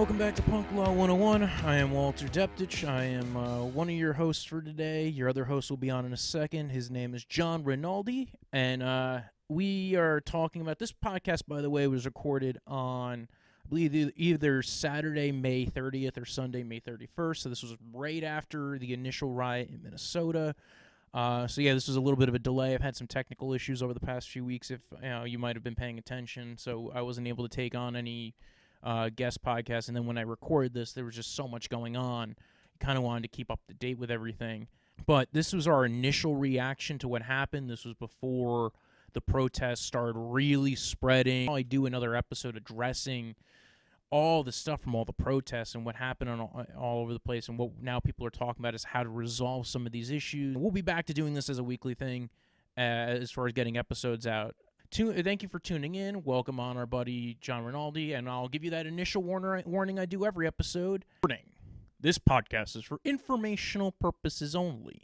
Welcome back to Punk Law 101. I am Walter Deptich. I am uh, one of your hosts for today. Your other host will be on in a second. His name is John Rinaldi, and uh, we are talking about this podcast. By the way, was recorded on, I believe, either Saturday, May 30th, or Sunday, May 31st. So this was right after the initial riot in Minnesota. Uh, so yeah, this was a little bit of a delay. I've had some technical issues over the past few weeks. If you, know, you might have been paying attention, so I wasn't able to take on any uh, guest podcast, And then when I recorded this, there was just so much going on. Kind of wanted to keep up to date with everything. But this was our initial reaction to what happened. This was before the protests started really spreading. I do another episode addressing all the stuff from all the protests and what happened all, all over the place and what now people are talking about is how to resolve some of these issues. We'll be back to doing this as a weekly thing uh, as far as getting episodes out. Tu- thank you for tuning in. Welcome on our buddy John Rinaldi, and I'll give you that initial warner- warning I do every episode. Warning: This podcast is for informational purposes only,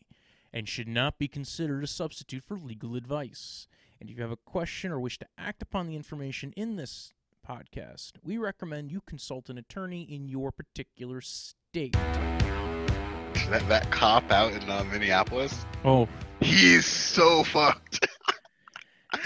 and should not be considered a substitute for legal advice. And if you have a question or wish to act upon the information in this podcast, we recommend you consult an attorney in your particular state. That that cop out in uh, Minneapolis, Oh, he's so fucked.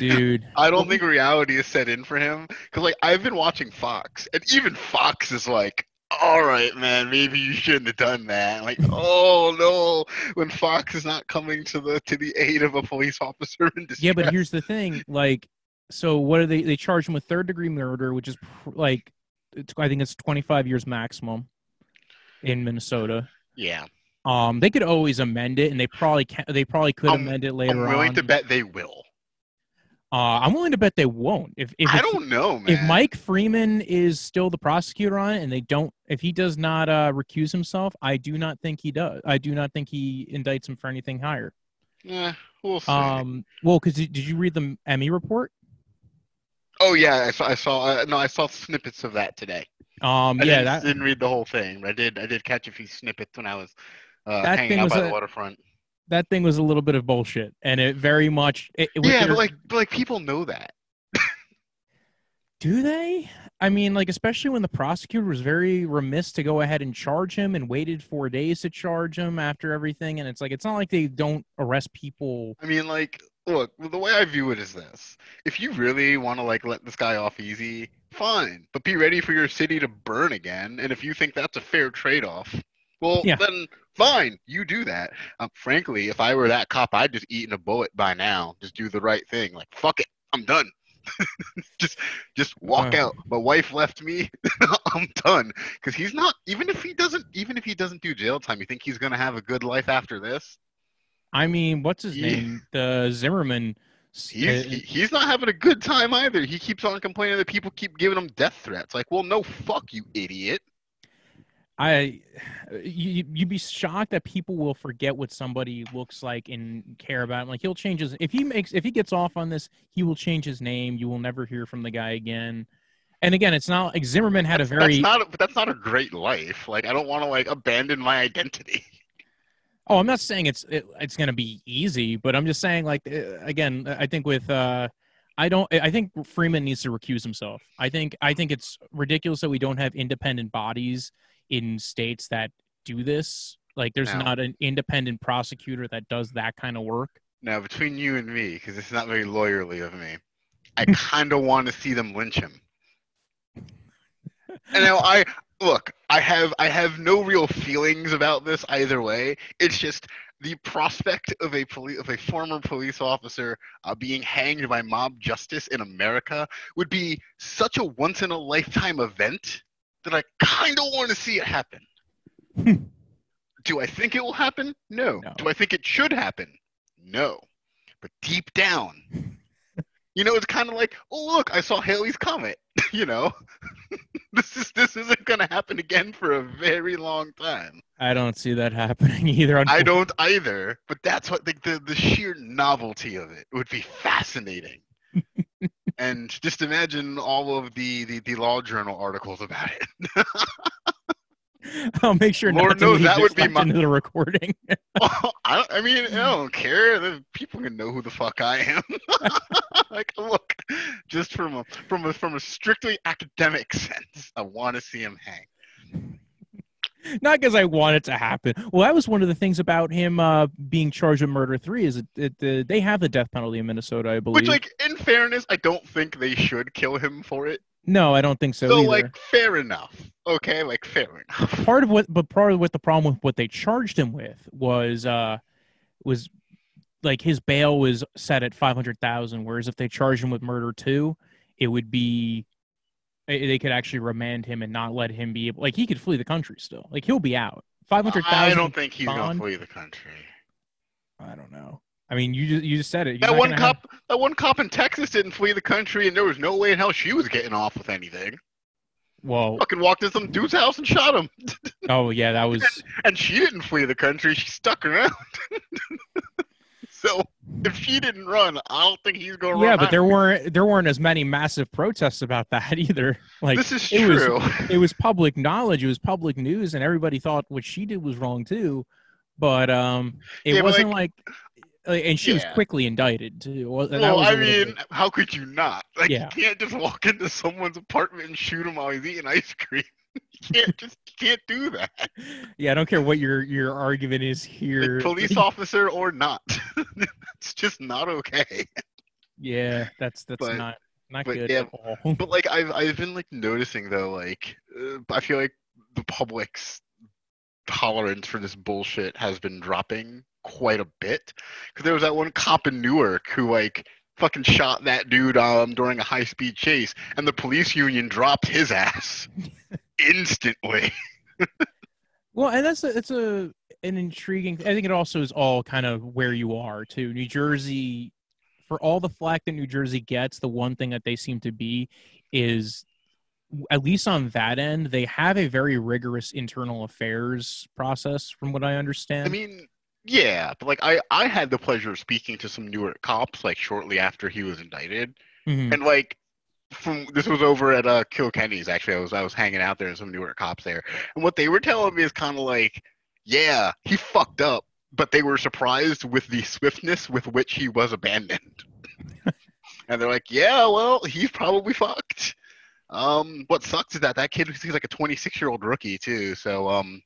dude. I don't think reality is set in for him because like I've been watching Fox, and even Fox is like, "All right, man, maybe you shouldn't have done that." Like, oh no, when Fox is not coming to the to the aid of a police officer in distress. Yeah, but here's the thing. Like, so what are they? They charge him with third degree murder, which is pr- like, it's, I think it's 25 years maximum in Minnesota. yeah, Um, they could always amend it, and they probably can, they probably could I'm- amend it later. I'm later willing on. to bet they will. Uh, I'm willing to bet they won't. If if I don't know, man. if Mike Freeman is still the prosecutor on it, and they don't, if he does not uh, recuse himself, I do not think he does. I do not think he indicts him for anything higher. yeah, we'll see. Um, well, because did, did you read the ME report? oh yeah, I saw. I saw. Uh, no, I saw snippets of that today. Um, I yeah, didn't, that didn't read the whole thing, but I did. I did catch a few snippets when I was uh, hanging out by a- the waterfront. That thing was a little bit of bullshit, and it very much. It, it Yeah, but like, but like people know that. do they? I mean, like especially when the prosecutor was very remiss to go ahead and charge him, and waited four days to charge him after everything, and it's like it's not like they don't arrest people. I mean, like, look, the way I view it is this: if you really want to like let this guy off easy, fine, but be ready for your city to burn again. And if you think that's a fair trade-off, well, Yeah. then fine, you do that. Um, frankly, if I were that cop, I'd just eaten a bullet by now. Just do the right thing. Like, fuck it, I'm done. just, just walk Uh. out. My wife left me. I'm done. Because he's not. Even if he doesn't. Even if he doesn't do jail time, you think he's gonna have a good life after this? I mean, what's his Yeah. name? The Zimmerman. He's uh, he, he's not having a good time either. He keeps on complaining that people keep giving him death threats. Like, well, no, fuck you, idiot. I, you, you'd be shocked that people will forget what somebody looks like and care about him. Like he'll change his if he makes if he gets off on this, he will change his name. You will never hear from the guy again. And again, it's not like Zimmerman had That's, a very. that's not a, that's not a great life. Like, I don't want to like abandon my identity. oh, I'm not saying it's it, it's going to be easy, but I'm just saying like uh, again, I think with uh, I don't. I think Freeman needs to recuse himself. I think I think it's ridiculous that we don't have independent bodies in states that do this. Like, there's No. not an independent prosecutor that does that kind of work. Now, between you and me, because it's not very lawyerly of me, I kind of want to see them lynch him. And now I look, I have I have no real feelings about this either way. It's just the prospect of a police of a former police officer uh, being hanged by mob justice in America would be such a once in a lifetime event that I kind of want to see it happen. Hmm. Do I think it will happen? No. No. Do I think it should happen? No. But deep down, you know, it's kind of like, oh look, I saw Halley's comet. you know, this is this isn't gonna happen again for a very long time. I don't see that happening either. I don't either, but that's what the the, the sheer novelty of it would be fascinating. And just imagine all of the, the the law journal articles about it. I'll make sure Lord not to knows that would be my- into the recording. I, I mean, I don't care. The People can know who the fuck I am. like, look, just from a from a from a strictly academic sense, I want to see him hang. Not because I want it to happen. Well, that was one of the things about him uh, being charged with murder three is that it, they have the death penalty in Minnesota, I believe. Which, like, in fairness, I don't think they should kill him for it. no, I don't think so, So, either. like, fair enough. Okay, like, fair enough. part of what, but part of what the problem with what they charged him with was, uh, was like his bail was set at five hundred thousand, whereas if they charged him with murder two, it would be Uh, they could actually remand him and not let him be able like he could flee the country still like he'll be out Five hundred thousand. I don't think he's gonna flee the country. I don't know I mean you just you just said it He's That one gonna have- cop, that one cop in Texas didn't flee the country, and there was no way in hell she was getting off with anything. well Fucking walked in some dude's house and shot him, oh yeah that was and she didn't flee the country. She stuck around. so if she didn't run, I don't think he's gonna run. yeah but there weren't there weren't as many massive protests about that either like this is it was- true. it was public knowledge it was public news and everybody thought what she did was wrong too but um it Yeah, wasn't like, like and she was quickly indicted too Well, was I mean, bit- how could you not? Like, Yeah. you can't just walk into someone's apartment and shoot him while he's eating ice cream. You can't just you can't do that. yeah i don't care what your your argument is here Like, police officer or not, it's just not okay. yeah that's that's But- not not but good yeah, at all But like I've I've been like noticing though, like uh, I feel like the public's tolerance for this bullshit has been dropping quite a bit. Because there was that one cop in Newark who like fucking shot that dude um during a high speed chase, and the police union dropped his ass instantly. Well, and that's a, it's a an intriguing. I think it also is all kind of where you are too. New Jersey, for all the flack that New Jersey gets, the one thing that they seem to be is, at least on that end, they have a very rigorous internal affairs process, from what I understand. I mean, yeah, but like I I had the pleasure of speaking to some Newark cops like shortly after he was indicted. Mhm. and like from this was over at uh Kilkenny's actually. I was I was hanging out there and some Newark cops there. And what they were telling me is kind of like, yeah, he fucked up, but they were surprised with the swiftness with which he was abandoned. and they're like, yeah, well, he's probably fucked. Um, what sucks is that that kid he's like a 26 year old rookie too, so um,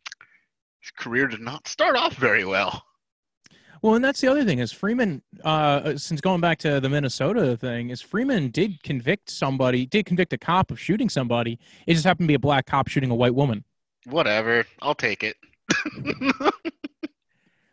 his career did not start off very well. Well, and that's the other thing is Freeman. Uh, since going back to the Minnesota thing, is Freeman did convict somebody, did convict a cop of shooting somebody. It just happened to be a black cop shooting a white woman. Whatever, I'll take it.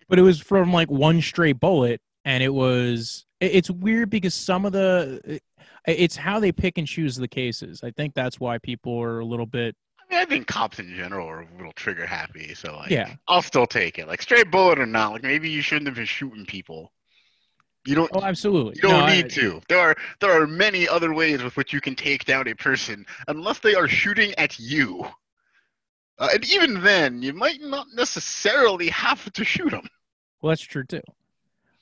but it was from like one stray bullet and it was it's weird because some of the it's how they pick and choose the cases i think that's why people are a little bit I I think cops in general are a little trigger happy, so like, Yeah. I'll still take it. Like straight bullet or not, like maybe you shouldn't have been shooting people. You don't. oh absolutely you don't No, I- need to. There are there are many other ways with which you can take down a person, unless they are shooting at you. Uh, and even then, you might not necessarily have to shoot them. well that's true too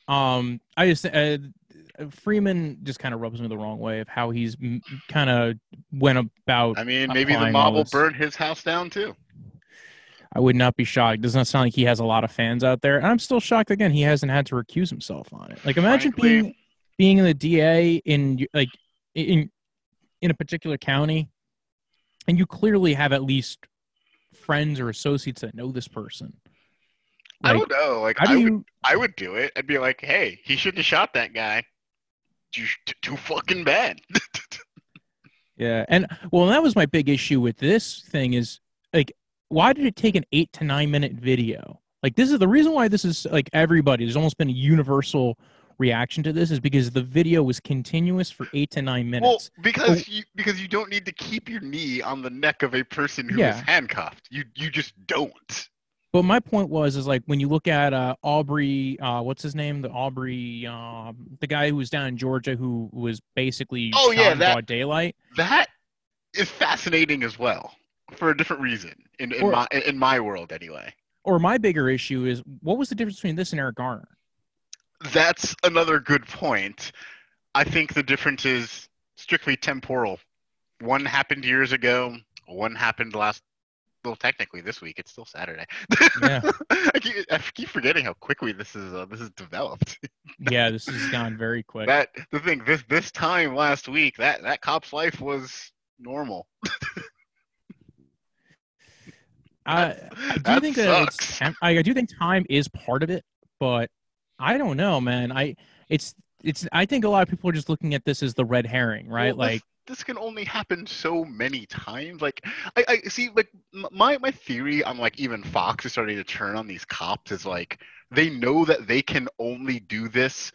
um i just uh, freeman just kind of rubs me the wrong way of how he's kind of went about I mean, maybe the mob will burn his house down too. i would not be shocked does not sound like he has a lot of fans out there and i'm still shocked again he hasn't had to recuse himself on it like imagine Frankly- being being the da in like in in a particular county and you clearly have at least friends or associates that know this person I don't know. Like how I do would, you I would do it. I'd be like, hey, he shouldn't have shot that guy. Too, too fucking bad. yeah and well that was my big issue with this thing is like why did it take an eight to nine minute video like this is the reason why this is like everybody there's almost been a universal reaction to this is because the video was continuous for eight to nine minutes. Well, because you because you don't need to keep your knee on the neck of a person who is Yeah. handcuffed. You you just don't. But my point was, is like when you look at uh, Aubrey, uh, what's his name? The Aubrey, um, the guy who was down in Georgia who was basically Oh, yeah, in that- broad daylight. That is fascinating as well, for a different reason in in Or- my in my world anyway. Or my bigger issue is, what was the difference between this and Eric Garner? That's another good point. I think the difference is strictly temporal. One happened years ago. One happened last. Well, technically this week. It's still Saturday. Yeah. I, keep, I keep forgetting how quickly this is uh, this is developed. Yeah, this has gone very quick. that the thing this this time last week that that cop's life was normal I, I do That think that it's sucks. tem- I, I do think time is part of it, but I don't know, man. I it's it's I think a lot of people are just looking at this as the red herring, right? Well, like this can only happen so many times. Like I, I see like my my theory on like even Fox is starting to turn on these cops is like they know that they can only do this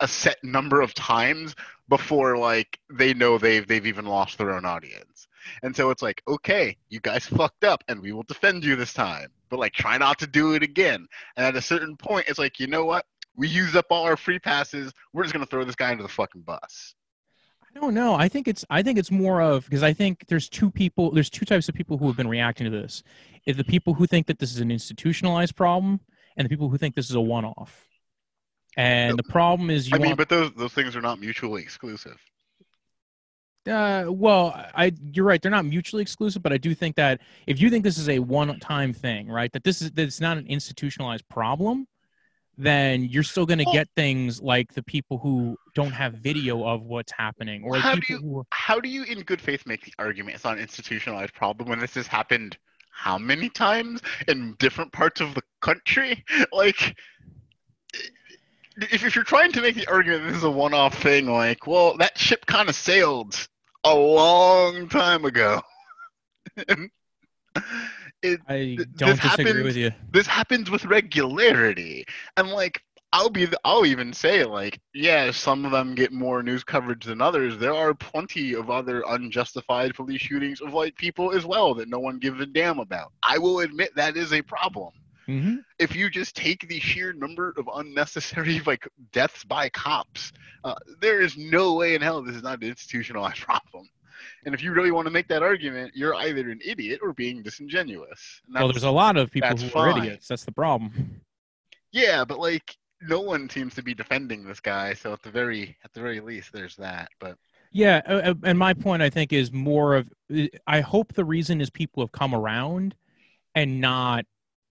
a set number of times before like they know they've they've even lost their own audience. And so it's like, okay, you guys fucked up and we will defend you this time. But like try not to do it again. And at a certain point it's like, you know what? We used up all our free passes. We're just gonna throw this guy into the fucking bus. Don't know. I think it's I think it's more of because I think there's two people there's two types of people who have been reacting to this. Is the people who think that this is an institutionalized problem and the people who think this is a one off. And the problem is you I mean, want but those those things are not mutually exclusive. Uh, well, I you're right. They're not mutually exclusive, but I do think that if you think this is a one-time thing, right, that this is that it's not an institutionalized problem, then you're still going to get things like the people who don't have video of what's happening, or How do people who How do you, in good faith, make the argument it's not an institutionalized problem when this has happened how many times in different parts of the country? Like, if, if you're trying to make the argument this is a one-off thing, like, well, that ship kind of sailed a long time ago. it, I don't this disagree happened- with you. this happens with regularity. And like i'll be i'll even say like yeah some of them get more news coverage than others. There are plenty of other unjustified police shootings of white people as well that no one gives a damn about. I will admit that is a problem. Hmm if you just take the sheer number of unnecessary like deaths by cops uh, there is no way in hell this is not an institutionalized problem and if you really want to make that argument you're either an idiot or being disingenuous Well, there's a lot of people who are idiots. That's the problem. Yeah, but like no one seems to be defending this guy, so at the very at the very least there's that. But Yeah, uh, uh, and my point I think is more of I hope the reason is people have come around and not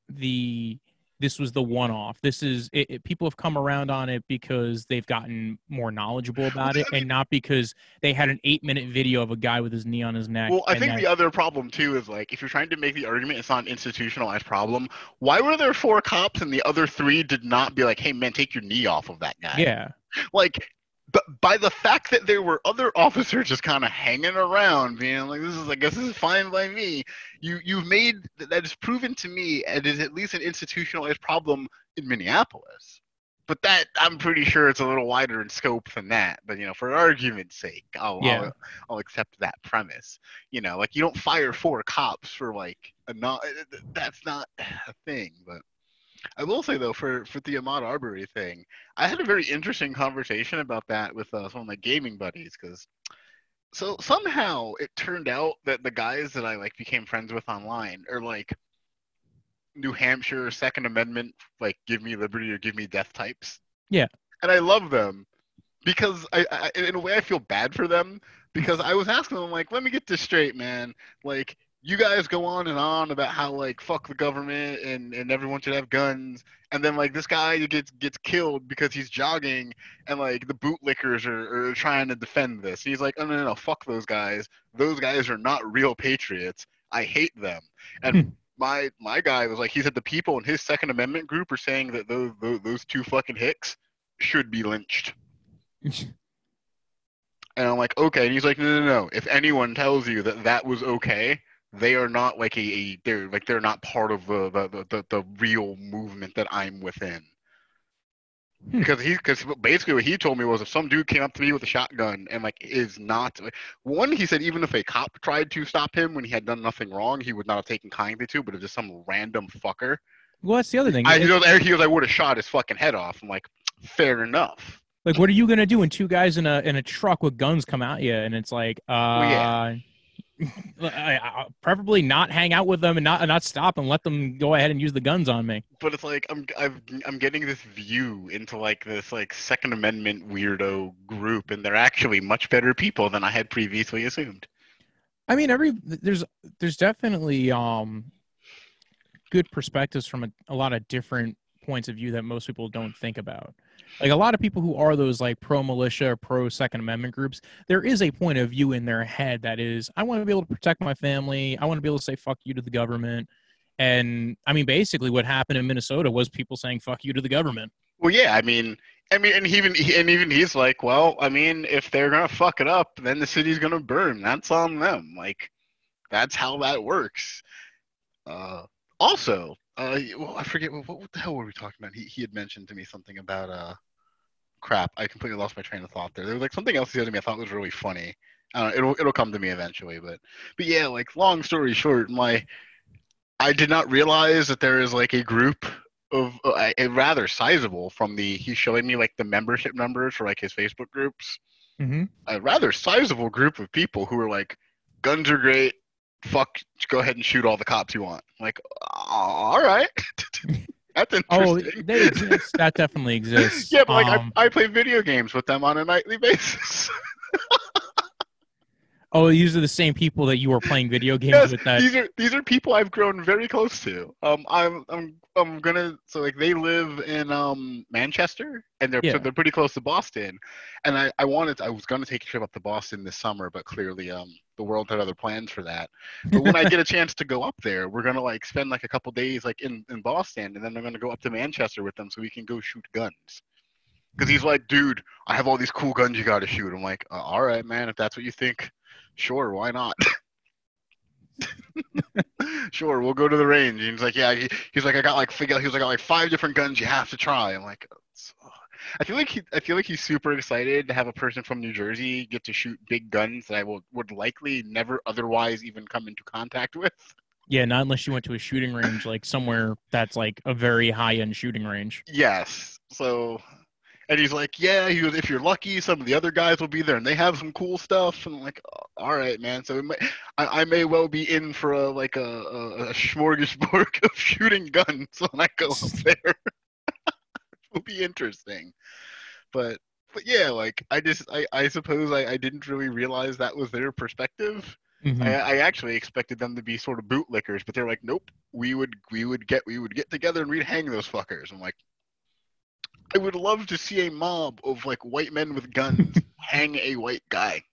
the this was the one off. This is it, it- people have come around on it because they've gotten more knowledgeable about it and not because they had an 8-minute video of a guy with his knee on his neck. well, I think that- the other problem too is like if you're trying to make the argument it's not an institutionalized problem, why were there four cops and the other three did not be like, "Hey man, take your knee off of that guy"? Yeah. Like but by the fact that there were other officers just kind of hanging around, being like, "This is, I guess, this is fine by me," you you've made that is proven to me it is at least an institutionalized problem in Minneapolis. But that I'm pretty sure it's a little wider in scope than that. But you know, for argument's sake, I'll Yeah. I'll, I'll accept that premise. You know, like you don't fire four cops for like a not eh, eh, that's not a thing. But I will say though, for for the Ahmaud Arbery thing, I had a very interesting conversation about that with uh, some of my gaming buddies because so somehow it turned out that the guys that I like became friends with online are like New Hampshire Second Amendment, like give me liberty or give me death types. Yeah. and I love them because I, I in a way I feel bad for them because I was asking them like, let me get this straight, man. Like you guys go on and on about how like fuck the government and and everyone should have guns and then like this guy gets gets killed because he's jogging and like the bootlickers are, are trying to defend this. He's like oh no no no fuck those guys. Those guys are not real patriots. I hate them. And Hmm. my my guy was like he said the people in his second amendment group are saying that those those, those two fucking hicks should be lynched. And i'm like okay. And he's like no no no. If anyone tells you that that was okay they are not like a, a they're like they're not part of the the, the, the, the real movement that i'm within Hmm. because he because basically what he told me was if some dude came up to me with a shotgun and like is not one he said even if a cop tried to stop him when he had done nothing wrong he would not have taken kindly to but if just some random fucker well, that's the other thing. I, he goes, he goes I would have shot his fucking head off I'm like fair enough Like, what are you gonna do when two guys in a in a truck with guns come at you, and it's like, uh, yeah. I- preferably not hang out with them and not not stop and let them go ahead and use the guns on me. but it's like I'm I've, I'm getting this view into like this like Second Amendment weirdo group, and they're actually much better people than I had previously assumed. I mean, every there's there's definitely um good perspectives from a, a lot of different points of view that most people don't think about. Like a lot of people who are those like pro militia or pro Second Amendment groups, there is a point of view in their head that is, I want to be able to protect my family. I want to be able to say fuck you to the government. And I mean, basically, what happened in Minnesota was people saying "fuck you" to the government. Well, yeah, I mean, I mean, and even and even he's like, well, I mean, if they're gonna fuck it up, then the city's gonna burn. That's on them. Like, that's how that works. Uh, also, uh, well, I forget what, what the hell were we talking about. He he had mentioned to me something about uh, crap. I completely lost my train of thought there. There was like something else he said to me. I thought was really funny. Know, it'll it'll come to me eventually, but but yeah, like long story short, my I did not realize that there is like a group of uh, a rather sizable from the he's showing me like the membership numbers for like his Facebook groups. Mm-hmm. A rather sizable group of people who are like, guns are great. Fuck, go ahead and shoot all the cops you want. I'm like, all right, that's Oh, they exist. that definitely exists. yeah, but like Um, I, I play video games with them on a nightly basis. oh, these are the same people that you were playing video games Yes, with. That these are these are people I've grown very close to. Um, I'm I'm I'm gonna so like they live in um Manchester and they're Yeah. so they're pretty close to Boston, and I I wanted I was gonna take a trip up to Boston this summer, but clearly um the world had other plans for that. But when I get a chance to go up there, we're gonna like spend like a couple days like in in Boston, and then I'm gonna go up to Manchester with them so we can go shoot guns. Because he's like, dude, I have all these cool guns you got to shoot. I'm like, uh, all right, man, if that's what you think, sure, why not? sure, we'll go to the range. And he's like, yeah. He, he's like, I got like figure. He was like, I got like five different guns you have to try. I'm like, oh." I feel like he, I feel like he's super excited to have a person from New Jersey get to shoot big guns that I will would likely never otherwise even come into contact with. yeah, not unless you went to a shooting range, like somewhere that's like a very high end shooting range. Yes. So, and he's like, yeah. He if you're lucky, some of the other guys will be there, and they have some cool stuff. And I'm like, "Oh, all right, man. So it may, I, I may well be in for a like a, a, a smorgasbord of shooting guns when I go up there. It will be interesting. But but yeah, like I just I, I suppose I, I didn't really realize that was their perspective. Mhm. I, I actually expected them to be sort of bootlickers, but they're like, nope. We would we would get we would get together and we'd hang those fuckers. I'm like, I would love to see a mob of like white men with guns hang a white guy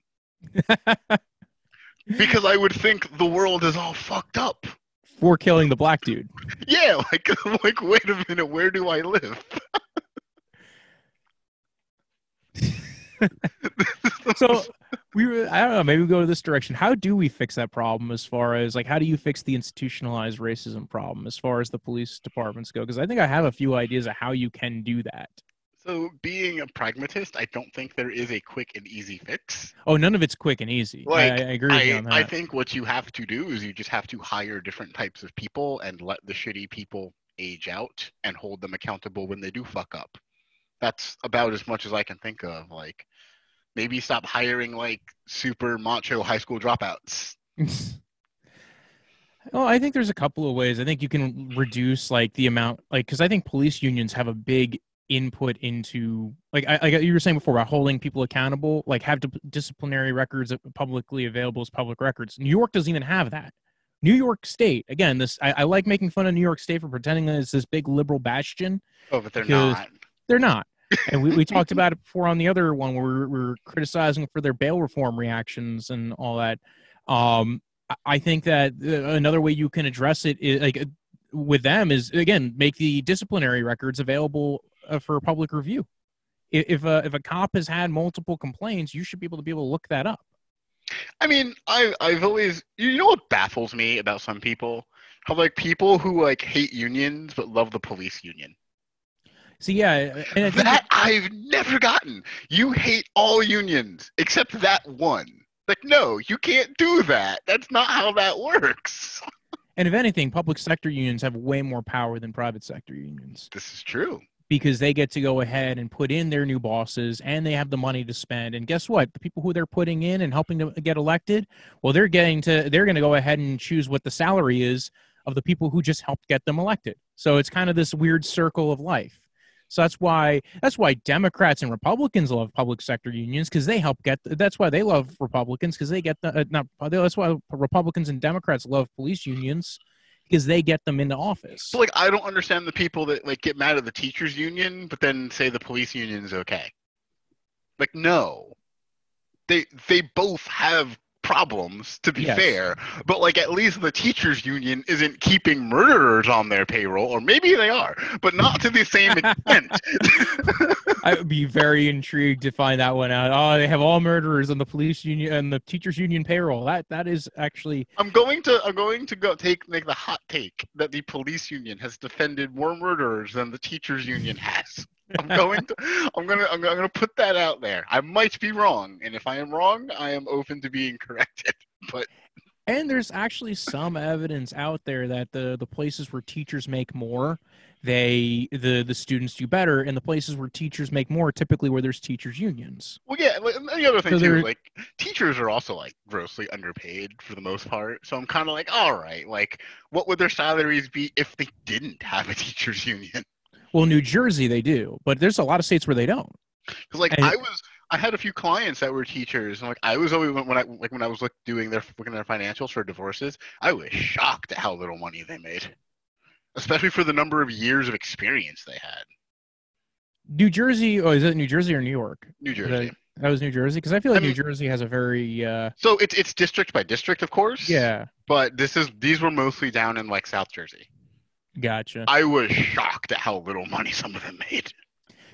because I would think the world is all fucked up. For killing the black dude. Yeah, like like wait a minute, where do I live? so we were i don't know maybe we go to this direction how do we fix that problem as far as like how do you fix the institutionalized racism problem as far as the police departments go because i think i have a few ideas of how you can do that So, being a pragmatist, I don't think there is a quick and easy fix. oh none of it's quick and easy I- Like, I, agree with you I, on that I think what you have to do is you just have to hire different types of people and let the shitty people age out and hold them accountable when they do fuck up. That's about as much as I can think of. Like, maybe stop hiring like super macho high school dropouts. well i think there's a couple of ways. I think you can reduce like the amount like because i think police unions have a big input into like I, like you were saying before about holding people accountable like have di- disciplinary records publicly available as public records. New york doesn't even have that. New york state again this i, I like making fun of new york state for pretending that it's this big liberal bastion. Oh, but they're not. they're not and we, we talked about it before on the other one where we were, criticizing for their bail reform reactions and all that um I- think that uh, another way you can address it is like uh, with them is again make the disciplinary records available uh, for public review I- if a if a cop has had multiple complaints you should be able to be able to look that up I mean, I I've always you know what baffles me about some people? How like people who like hate unions but love the police union. So yeah and I think That I've never gotten. You hate all unions except that one. Like, no, you can't do that. That's not how that works. and if anything public sector unions have way more power than private sector unions This is true. because they get to go ahead and put in their new bosses and they have the money to spend and guess what the people who they're putting in and helping to get elected well they're getting to they're going to go ahead and choose what the salary is of the people who just helped get them elected so it's kind of this weird circle of life so that's why that's why democrats and republicans love public sector unions because they help get that's why they love republicans because they get the uh, not that's why republicans and democrats love police unions because they get them into office So like I don't understand the people that like get mad at the teachers union but then say the police union is okay. Like no. They they both have problems to be Yes. fair but like at least the teachers union isn't keeping murderers on their payroll or maybe they are but not to the same extent I would be very intrigued to find that one out. Oh, they have all murderers on the police union and the teachers union payroll. That that is actually i'm going to i'm going to go take make the hot take that the police union has defended more murderers than the teachers union has i'm going to i'm gonna i'm gonna put that out there i might be wrong and if i am wrong i am open to being corrected but and there's actually some evidence out there that the the places where teachers make more, they the the students do better, and the places where teachers make more, typically where there's teachers unions. Well, yeah. The other thing So too, like teachers are also like grossly underpaid for the most part. So I'm kind of like, all right, like, what would their salaries be if they didn't have a teachers union? Well, New Jersey they do, but there's a lot of states where they don't. Because like And- I was, I had a few clients that were teachers, and like I was always when I like when I was like doing their looking at their financials for divorces, I was shocked at how little money they made, especially for the number of years of experience they had. New Jersey, oh, is it New Jersey or New York? New Jersey. That was New Jersey because I feel like I New Jersey has a very uh, So it's it's district by district, of course. yeah. But this is these were mostly down in like South Jersey. Gotcha. I was shocked at how little money some of them made.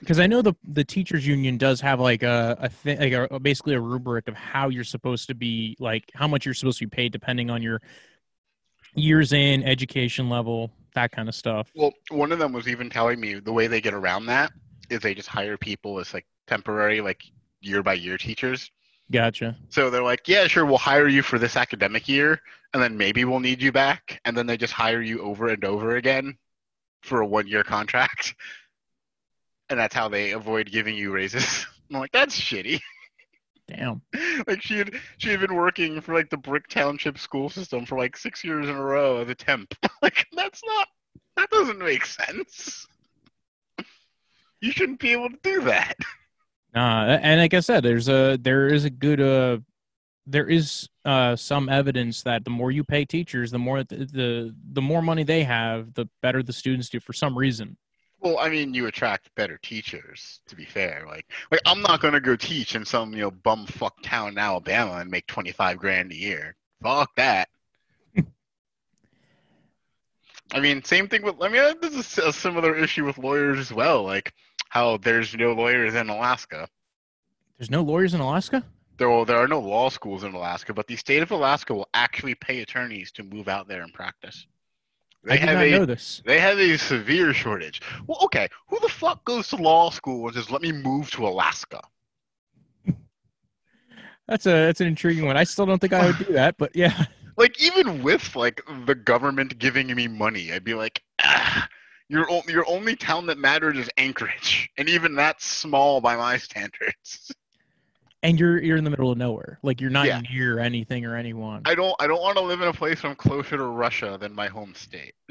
Because I know the the teachers union does have like a a thing like a, basically a rubric of how you're supposed to be like how much you're supposed to be paid depending on your years in education level that kind of stuff. Well, one of them was even telling me the way they get around that is they just hire people as like temporary, like year by year teachers. Gotcha. So they're like, yeah, sure, we'll hire you for this academic year, and then maybe we'll need you back, and then they just hire you over and over again for a one year contract, and that's how they avoid giving you raises. I'm like, that's shitty. Damn. like she had she had been working for like the Brick Township school system for like six years in a row as a temp. like that's not that doesn't make sense. You shouldn't be able to do that. Uh, and like I said, there's a there is a good uh there is uh some evidence that the more you pay teachers, the more the the, the more money they have, the better the students do for some reason. Well, I mean, you attract better teachers. To be fair, like like I'm not gonna go teach in some you know bumfuck town in Alabama and make twenty five grand a year. Fuck that. I mean, same thing with. I mean, this is a similar issue with lawyers as well. Like how there's no lawyers in Alaska. There's no lawyers in Alaska? There, will, there are no law schools in Alaska, but the state of Alaska will actually pay attorneys to move out there and practice. They I did have not a know this. they have a severe shortage. Well, okay, who the fuck goes to law school and says, "Let me move to Alaska"? That's a that's an intriguing one. I still don't think I would do that, but yeah. Like even with like the government giving me money, I'd be like, ah, your your only town that matters is Anchorage, and even that's small by my standards. And you're you're in the middle of nowhere. Like you're not Yeah. near anything or anyone. I don't I don't want to live in a place where I'm closer to Russia than my home state.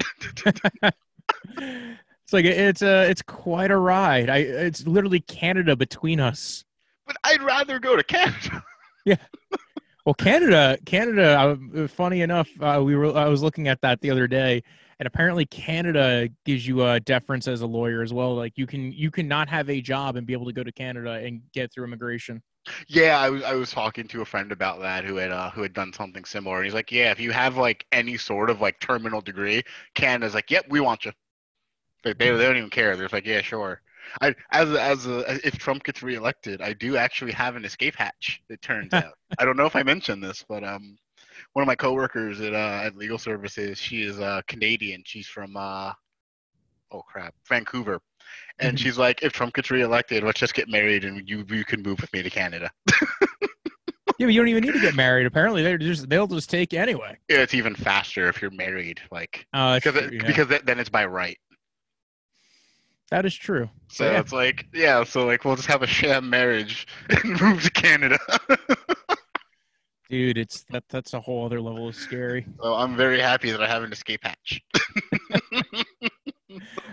it's like it's a it's quite a ride. I it's literally Canada between us. But I'd rather go to Canada. Well, Canada, Canada. Uh, funny enough, uh, we were I was looking at that the other day, and apparently Canada gives you a deference as a lawyer as well. Like you can you can not have a job and be able to go to Canada and get through immigration. Yeah, I was I was talking to a friend about that who had uh, who had done something similar. And he's like, yeah, if you have like any sort of like terminal degree, Canada's like, yep, we want you. Like, they they don't even care. They're like, yeah, sure. I as as a, if Trump gets reelected, I do actually have an escape hatch. It turns out. I don't know if I mentioned this, but um, one of my coworkers at uh, at Legal Services, she is uh, Canadian. She's from uh, oh crap, Vancouver. And Mhm. she's like, if Trump gets reelected, let's just get married and you you can move with me to Canada. Yeah, but you don't even need to get married. Apparently, they're just they'll just take you anyway. Yeah, it's even faster if you're married, like Uh, because true, it, yeah. because th- then it's by right. That is true. So Yeah. it's like yeah, so like we'll just have a sham marriage and move to Canada. Dude, it's that that's a whole other level of scary. so I'm very happy that I have an escape hatch.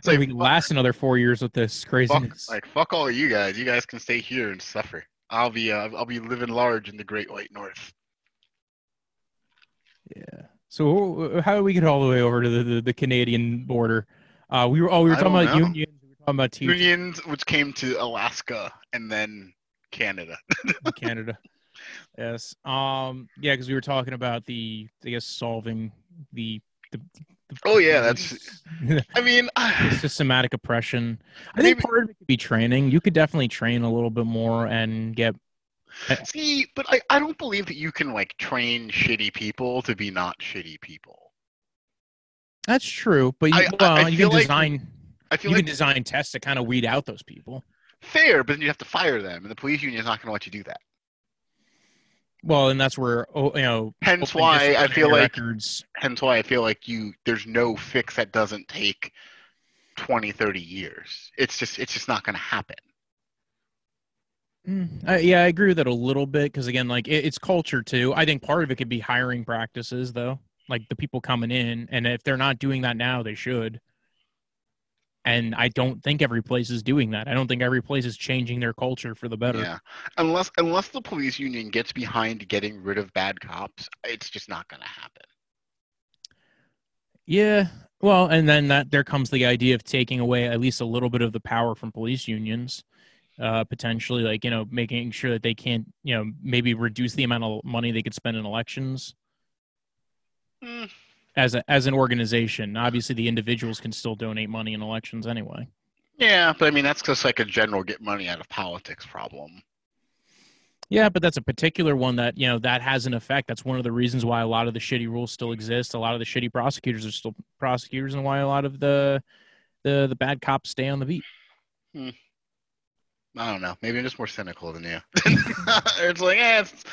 So like, we can last another four years with this fuck, like fuck all you guys. You guys can stay here and suffer. I'll be uh, I'll be living large in the Great White North. Yeah. So how do we get all the way over to the, the, the Canadian border? Uh, we were oh we were I talking about know. unions. Talking about Unions, which came to Alaska and then Canada. Canada. Yes. Um. Yeah, because we were talking about the, I guess, solving the. the, the Oh, yeah, that's- I mean, systematic oppression. I think Maybe- part of it could be training. You could definitely train a little bit more and get. see, but I, I don't believe that you can like train shitty people to be not shitty people. That's true, but you, I- well, I you can like- design. I feel You like can design tests to kind of weed out those people. fair, but then you have to fire them, and the police union is not going to let you do that. Well, and that's where oh, you know. Hence why I feel like records. hence why I feel like you there's no fix that doesn't take 20, 30 years. It's just it's just not going to happen. Mm, I, yeah, I agree with that a little bit because again, like it, it's culture too. I think part of it could be hiring practices though, like the people coming in, and if they're not doing that now, they should. And I don't think every place is doing that. I don't think every place is changing their culture for the better. Yeah. Unless unless the police union gets behind getting rid of bad cops, it's just not going to happen. Yeah. Well, and then that there comes the idea of taking away at least a little bit of the power from police unions, uh, potentially, like you know, making sure that they can't, you know, maybe reduce the amount of money they could spend in elections Mm, as a as an organization. Obviously, the individuals can still donate money in elections anyway. yeah, but I mean that's just like a general get money out of politics problem. Yeah, but that's a particular one that you know that has an effect. That's one of the reasons why a lot of the shitty rules still exist. A lot of the shitty prosecutors are still prosecutors, and why a lot of the the the bad cops stay on the beat. I don't know. Maybe I'm just more cynical than you. it's like, eh, it's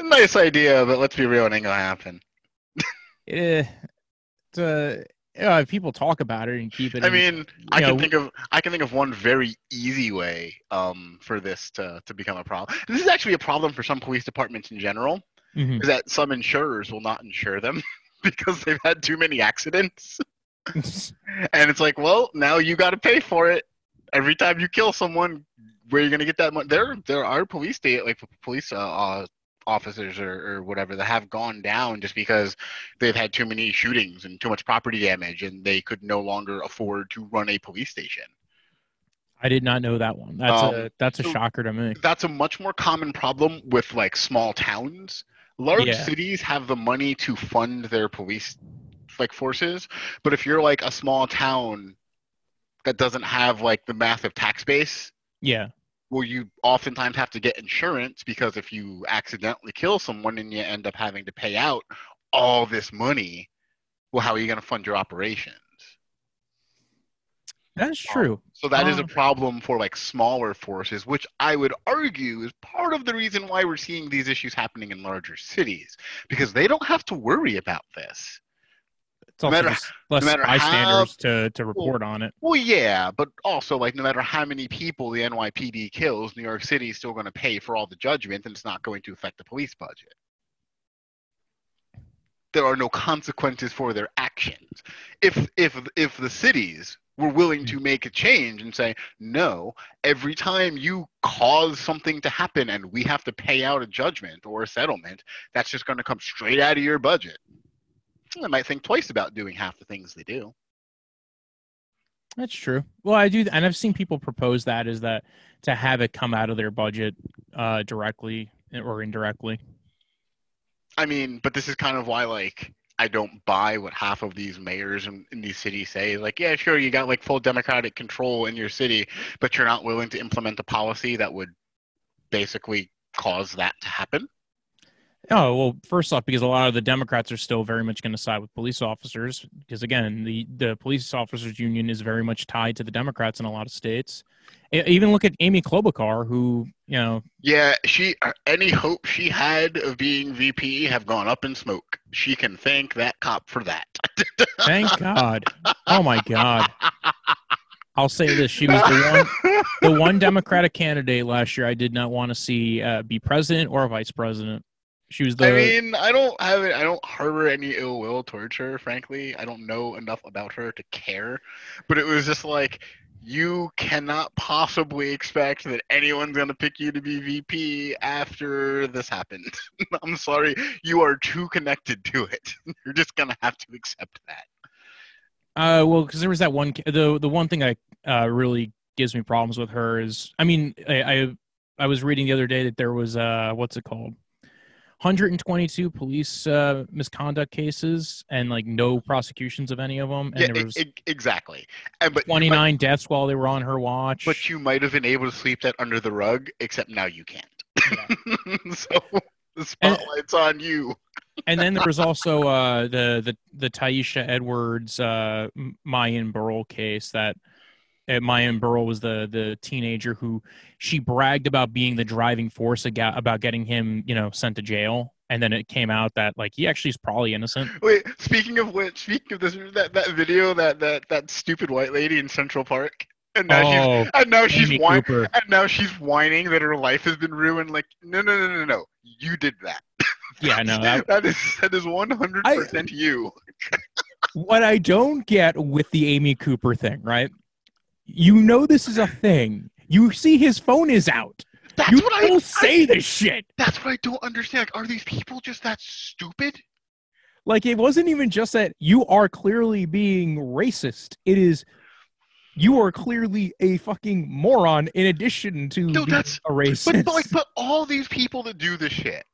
a nice idea, but let's be real, it ain't gonna happen. Eh, it's, uh, people talk about it and keep it. I in- mean, I you can think of I can think of one very easy way um, for this to, to become a problem. This is actually a problem for some police departments in general, mhm. is that some insurers will not insure them because they've had too many accidents. And it's like, well, now you got to pay for it every time you kill someone. Where are you gonna get that money? There, there are police state like police uh, uh, officers or, or whatever that have gone down just because they've had too many shootings and too much property damage, and they could no longer afford to run a police station. I did not know that one. That's Um, a that's a so- shocker to me. That's a much more common problem with like small towns. Large Yeah. cities have the money to fund their police like forces, but if you're like a small town that doesn't have like the massive tax base, Yeah, well, you oftentimes have to get insurance because if you accidentally kill someone and you end up having to pay out all this money, well, how are you going to fund your operations? that's true. So that is a Um, problem for like smaller forces, which I would argue is part of the reason why we're seeing these issues happening in larger cities because they don't have to worry about this. It's no matter- less matter bystanders to to report on it. Well, yeah, but also like no matter how many people the NYPD kills, New York City is still going to pay for all the judgment, and it's not going to affect the police budget. There are no consequences for their actions. If if if the cities were willing to make a change and say no, every time you cause something to happen and we have to pay out a judgment or a settlement, that's just going to come straight out of your budget. I might think twice about doing half the things they do. That's true. Well, I do, and I've seen people propose that is that to have it come out of their budget uh, directly or indirectly. I mean, but this is kind of why, like, I don't buy what half of these mayors in, in these cities say. Like, yeah, sure, you got like full democratic control in your city, but you're not willing to implement a policy that would basically cause that to happen. Oh well, first off, because a lot of the Democrats are still very much going to side with police officers, because again, the the police officers union is very much tied to the Democrats in a lot of states. Even look at Amy Klobuchar, who you know, Yeah, she uh, any hope she had of being VP have gone up in smoke. She can thank that cop for that. thank God. Oh my God. I'll say this: she was the one, the one Democratic candidate last year I did not want to see uh, be president or vice president. She was the I mean, I don't have it. I don't harbor any ill will towards her. Frankly, I don't know enough about her to care. But it was just like you cannot possibly expect that anyone's gonna pick you to be VP after this happened. I'm sorry, you are too connected to it. You're just gonna have to accept that. Uh, well, because there was that one. The the one thing that uh, really gives me problems with her is, I mean, I, I I was reading the other day that there was uh, what's it called? 122 police uh, misconduct cases and like no prosecutions of any of them. And yeah, there was e- exactly. And but you might- 29 deats while they were on her watch. but you might have been able to sweep that under the rug, except now you can't. so the spotlight's on you. and then there was also uh, the the the Tyesha Edwards uh, Myon Burrell case that uh, Myon Burrell was the the teenager who she bragged about being the driving force aga- about getting him you know sent to jail, and then it came out that like he actually is probably innocent. Wait, speaking of which, speaking of this, that that video that that that stupid white lady in Central Park, and now she's Oh, and now she's whining, and now she's whining that her life has been ruined. Like, no, no, no, no, no, you did that. Yeah, no. That, that is that is one hundred percent you. what I don't get with the Amy Cooper thing, right? You know this is a thing. You see his phone is out. That's you what I, don't I- say this shit. That's what I don't understand. Like, are these people just that stupid? Like it wasn't even just that you are clearly being racist. It is you are clearly a fucking moron in addition to No, that's- a racist. But, but like, but all these people that do this shit,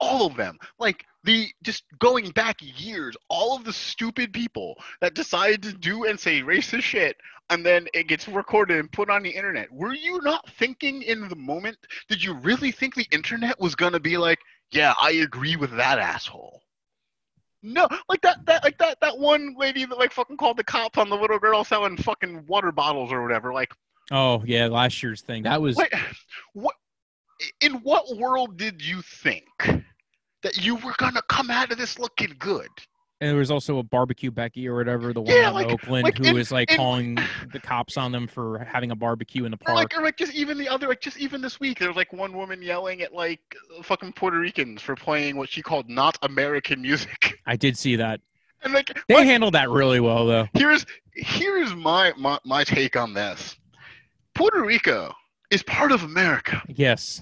all of them, like the just going back years, all of the stupid people that decide to do and say racist shit, and then it gets recorded and put on the internet. Were you not thinking in the moment? Did you really think the internet was gonna be like, yeah, I agree with that asshole? No, like that, that, like that, that one lady that like fucking called the cops on the little girl selling fucking water bottles or whatever. Like, oh yeah, last year's thing. That was Wait, what? In what world did you think that you were gonna come out of this looking good? And there was also a barbecue Becky or whatever, the one Yeah, like- in Oakland like who was like in- calling the cops on them for having a barbecue in the Or park. like, or like, just even the other, like, just even this week, there was like one woman yelling at like fucking Puerto Ricans for playing what she called not American music, I did see that. and like, They my- handled that really well though. here's here's my, my my take on this. Puerto Rico is part of America. Yes.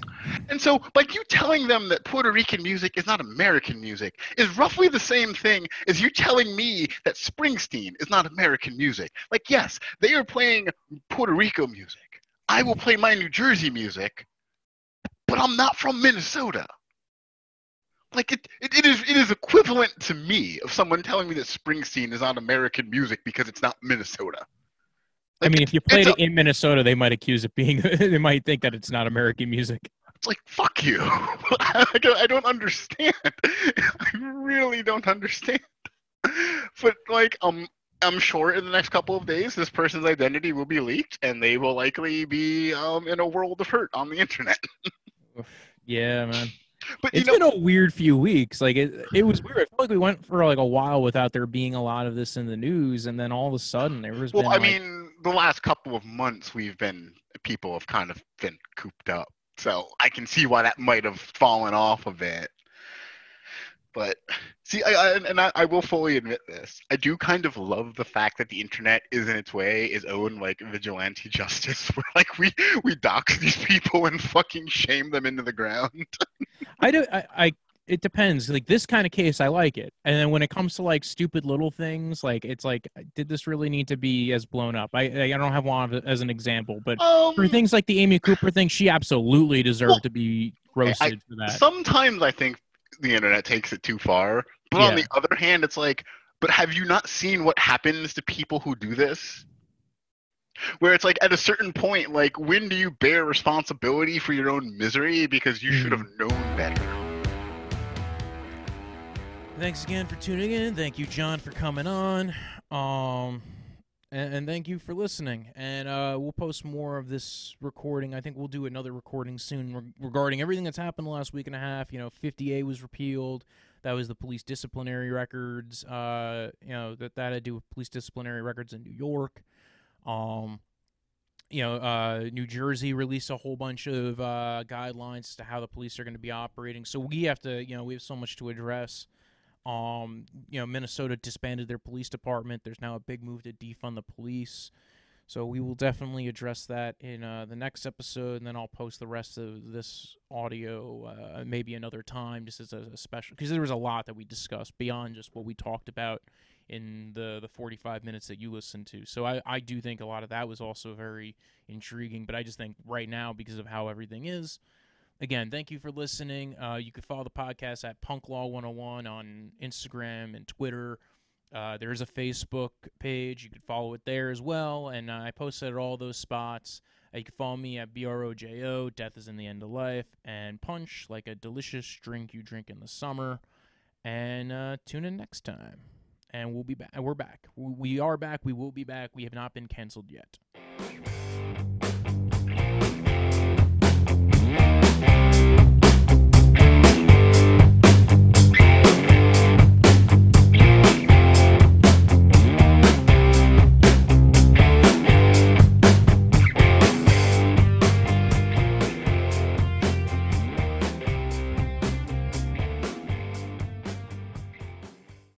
And so, like you telling them that Puerto Rican music is not American music is roughly the same thing as you telling me that Springsteen is not American music. Like, yes, they are playing Puerto Rico music. I will play my New Jersey music, but I'm not from Minnesota. Like it, it, it is it is equivalent to me of someone telling me that Springsteen is not American music because it's not Minnesota. I mean, if you played it's it in Minnesota, they might accuse it being. they might think that it's not American music. It's like fuck you. I don't- I don't understand. I really don't understand. But like, um, I'm sure in the next couple of days, this person's identity will be leaked, and they will likely be um in a world of hurt on the internet. Yeah, man. But you It's know, been a weird few weeks. Like it, it was weird. I feel like we went for like a while without there being a lot of this in the news, and then all of a sudden there was. well, I like- mean, the last couple of months we've been people have kind of been cooped up, so I can see why that might have fallen off a bit. But see, I, I and I, I will fully admit this. I do kind of love the fact that the internet is in its way is own like vigilante justice, where like we we dox these people and fucking shame them into the ground. I do. I, I. It depends. Like this kind of case, I like it. And then when it comes to like stupid little things, like it's like, did this really need to be as blown up? I I don't have one as an example, but Um, for things like the Amy Cooper thing, she absolutely deserved Well, to be roasted for that. sometimes I think the internet takes it too far, but on the other hand, it's like, but have you not seen what happens to people who do this? Where it's like at a certain point, like when do you bear responsibility for your own misery because you should have Mm-hmm. known better? Thanks again for tuning in. Thank you, John, for coming on. Um, and, and thank you for listening. And uh, we'll post more of this recording. I think we'll do another recording soon re- regarding everything that's happened the last week and a half. You know, 50A was repealed. That was the police disciplinary records. Uh, you know that that had to do with police disciplinary records in New York. Um, you know, uh, New Jersey released a whole bunch of uh, guidelines as to how the police are going to be operating. So we have to, you know, we have so much to address. Um, you know, Minnesota disbanded their police department. There's now a big move to defund the police. So we will definitely address that in uh, the next episode, and then I'll post the rest of this audio uh, maybe another time, just as a, a special, because there was a lot that we discussed beyond just what we talked about in the the 45 minutes that you listened to. So I I do think a lot of that was also very intriguing, but I just think right now because of how everything is, again, thank you for listening. Uh, you can follow the podcast at Punk Law 101 on Instagram and Twitter. Uh, there's a Facebook page. You can follow it there as well. And uh, I posted at all those spots. Uh, you can follow me at BROJO, Death is in the End of Life, and Punch, like a delicious drink you drink in the summer. And uh, tune in next time. And we'll be back. We're back. We are back. We will be back. We have not been canceled yet.